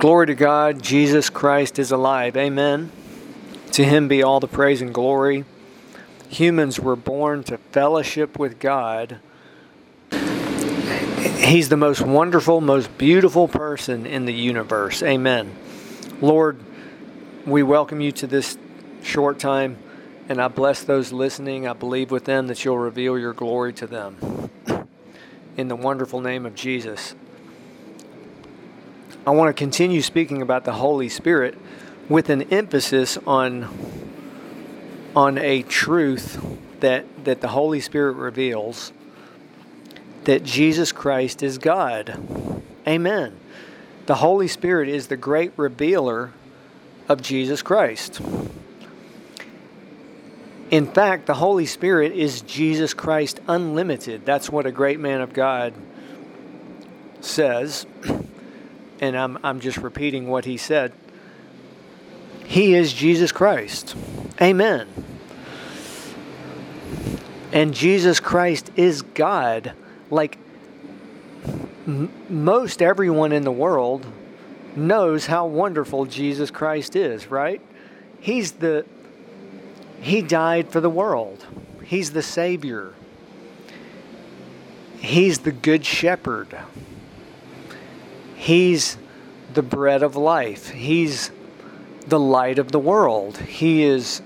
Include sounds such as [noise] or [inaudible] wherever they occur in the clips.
Glory to God, Jesus Christ is alive. Amen. To him be all the praise and glory. Humans were born to fellowship with God. He's the most wonderful, most beautiful person in the universe. Amen. Lord, we welcome you to this short time, and I bless those listening. I believe with them that you'll reveal your glory to them. In the wonderful name of Jesus. I want to continue speaking about the Holy Spirit with an emphasis on on a truth that that the Holy Spirit reveals that Jesus Christ is God. Amen. The Holy Spirit is the great revealer of Jesus Christ. In fact, the Holy Spirit is Jesus Christ unlimited. That's what a great man of God says [clears throat] and I'm, I'm just repeating what he said. He is Jesus Christ. Amen. And Jesus Christ is God. Like m- most everyone in the world knows how wonderful Jesus Christ is, right? He's the he died for the world. He's the savior. He's the good shepherd. He's the bread of life. He's the light of the world. He is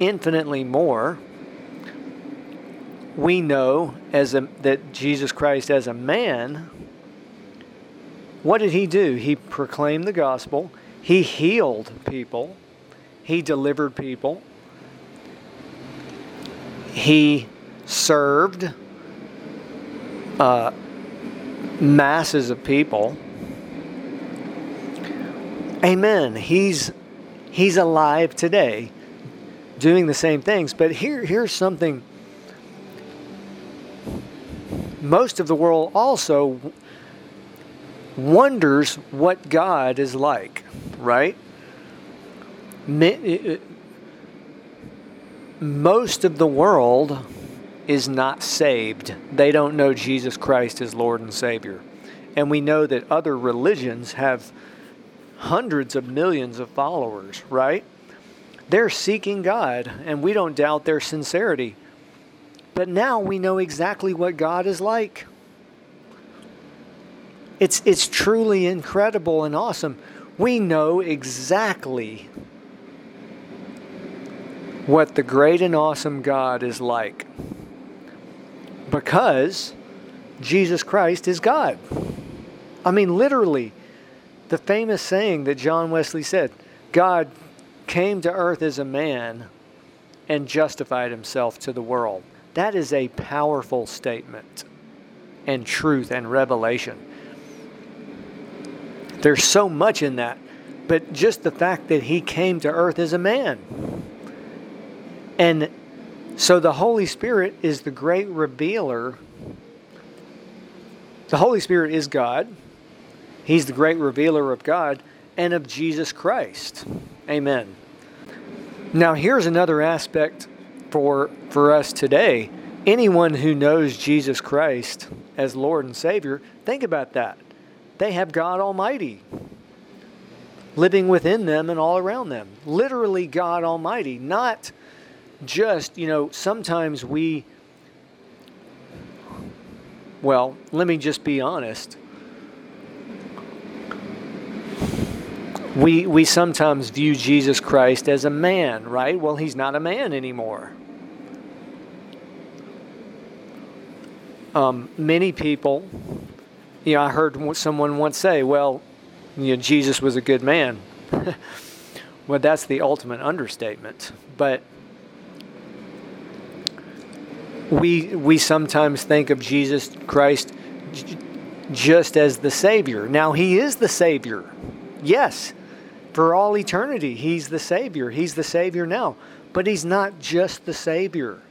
infinitely more. We know as a, that Jesus Christ, as a man, what did he do? He proclaimed the gospel, he healed people, he delivered people, he served uh, masses of people Amen. He's he's alive today doing the same things. But here here's something most of the world also wonders what God is like, right? Most of the world is not saved. They don't know Jesus Christ as Lord and Savior. And we know that other religions have hundreds of millions of followers, right? They're seeking God, and we don't doubt their sincerity. But now we know exactly what God is like. It's, it's truly incredible and awesome. We know exactly what the great and awesome God is like because Jesus Christ is God. I mean, literally, the famous saying that John Wesley said God came to earth as a man and justified himself to the world. That is a powerful statement and truth and revelation. There's so much in that, but just the fact that he came to earth as a man. And so the Holy Spirit is the great revealer. The Holy Spirit is God He's the great revealer of God and of Jesus Christ. Amen. Now, here's another aspect for, for us today. Anyone who knows Jesus Christ as Lord and Savior, think about that. They have God Almighty living within them and all around them. Literally, God Almighty, not just, you know, sometimes we, well, let me just be honest. We, we sometimes view Jesus Christ as a man, right? Well, he's not a man anymore. Um, many people, you know, I heard someone once say, well, you know, Jesus was a good man. [laughs] well, that's the ultimate understatement. But we, we sometimes think of Jesus Christ just as the Savior. Now, He is the Savior. Yes, for all eternity. He's the Savior. He's the Savior now. But He's not just the Savior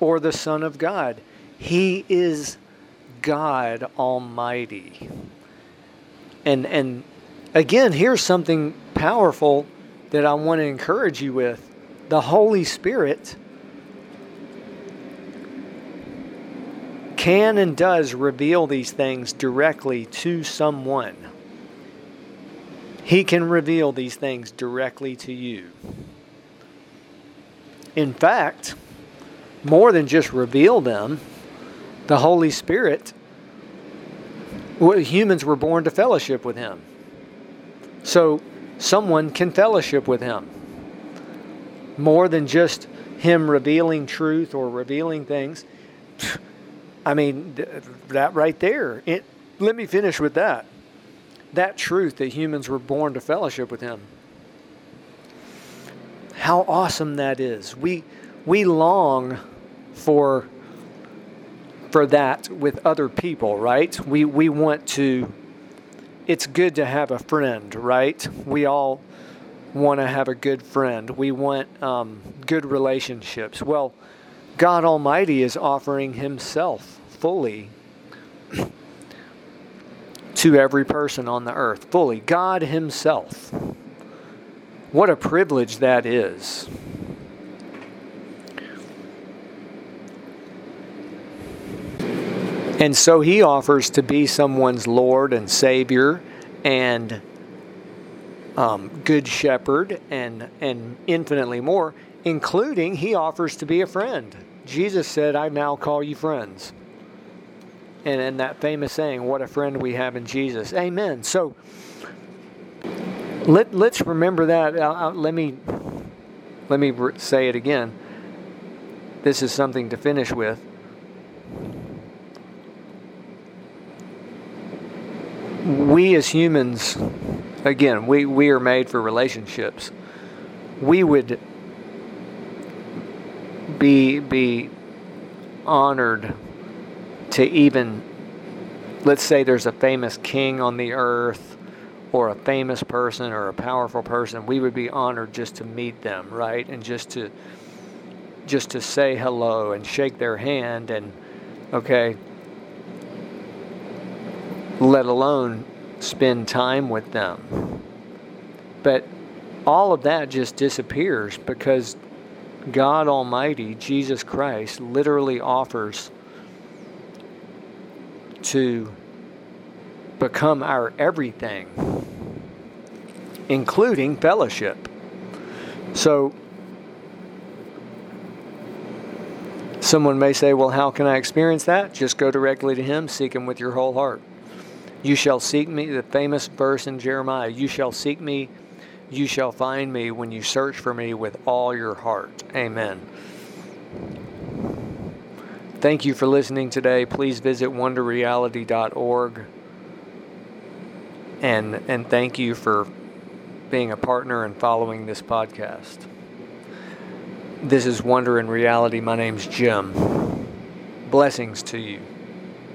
or the Son of God, He is God Almighty. And, and again, here's something powerful that I want to encourage you with the Holy Spirit. can and does reveal these things directly to someone. He can reveal these things directly to you. In fact, more than just reveal them, the Holy Spirit, humans were born to fellowship with Him. So someone can fellowship with Him. More than just Him revealing truth or revealing things. I mean, that right there. It, let me finish with that. That truth that humans were born to fellowship with Him. How awesome that is. We, we long for, for that with other people, right? We, we want to, it's good to have a friend, right? We all want to have a good friend. We want um, good relationships. Well, God Almighty is offering Himself fully to every person on the earth, fully. God Himself. What a privilege that is. And so he offers to be someone's Lord and Savior and um, Good Shepherd and, and infinitely more, including he offers to be a friend. Jesus said, I now call you friends. And in that famous saying, what a friend we have in Jesus. Amen. So let, let's remember that. let me let me say it again. This is something to finish with. we as humans, again, we, we are made for relationships. We would be be honored to even let's say there's a famous king on the earth or a famous person or a powerful person we would be honored just to meet them right and just to just to say hello and shake their hand and okay let alone spend time with them. But all of that just disappears because God Almighty, Jesus Christ, literally offers to become our everything, including fellowship. So, someone may say, Well, how can I experience that? Just go directly to Him, seek Him with your whole heart. You shall seek me, the famous verse in Jeremiah, you shall seek me, you shall find me when you search for me with all your heart. Amen. Thank you for listening today. Please visit wonderreality.org. And, and thank you for being a partner and following this podcast. This is Wonder in Reality. My name's Jim. Blessings to you.